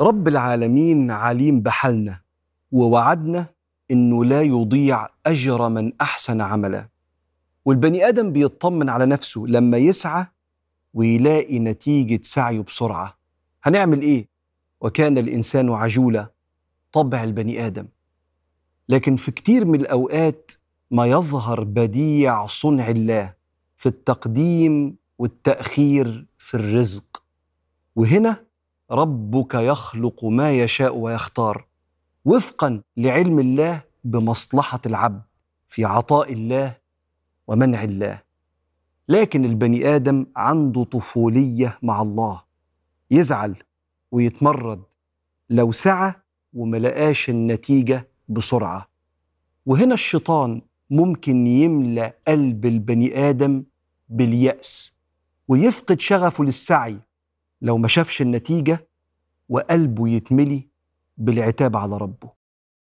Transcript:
رب العالمين عليم بحالنا ووعدنا إنه لا يضيع أجر من أحسن عملا. والبني آدم بيطمن على نفسه لما يسعى ويلاقي نتيجة سعيه بسرعة. هنعمل إيه؟ وكان الإنسان عجولا طبع البني آدم. لكن في كتير من الأوقات ما يظهر بديع صنع الله في التقديم والتأخير في الرزق. وهنا ربك يخلق ما يشاء ويختار وفقا لعلم الله بمصلحة العبد في عطاء الله ومنع الله. لكن البني آدم عنده طفولية مع الله يزعل ويتمرد لو سعى وملقاش النتيجة بسرعة. وهنا الشيطان ممكن يملأ قلب البني آدم باليأس ويفقد شغفه للسعي لو ما شافش النتيجة وقلبه يتملي بالعتاب على ربه.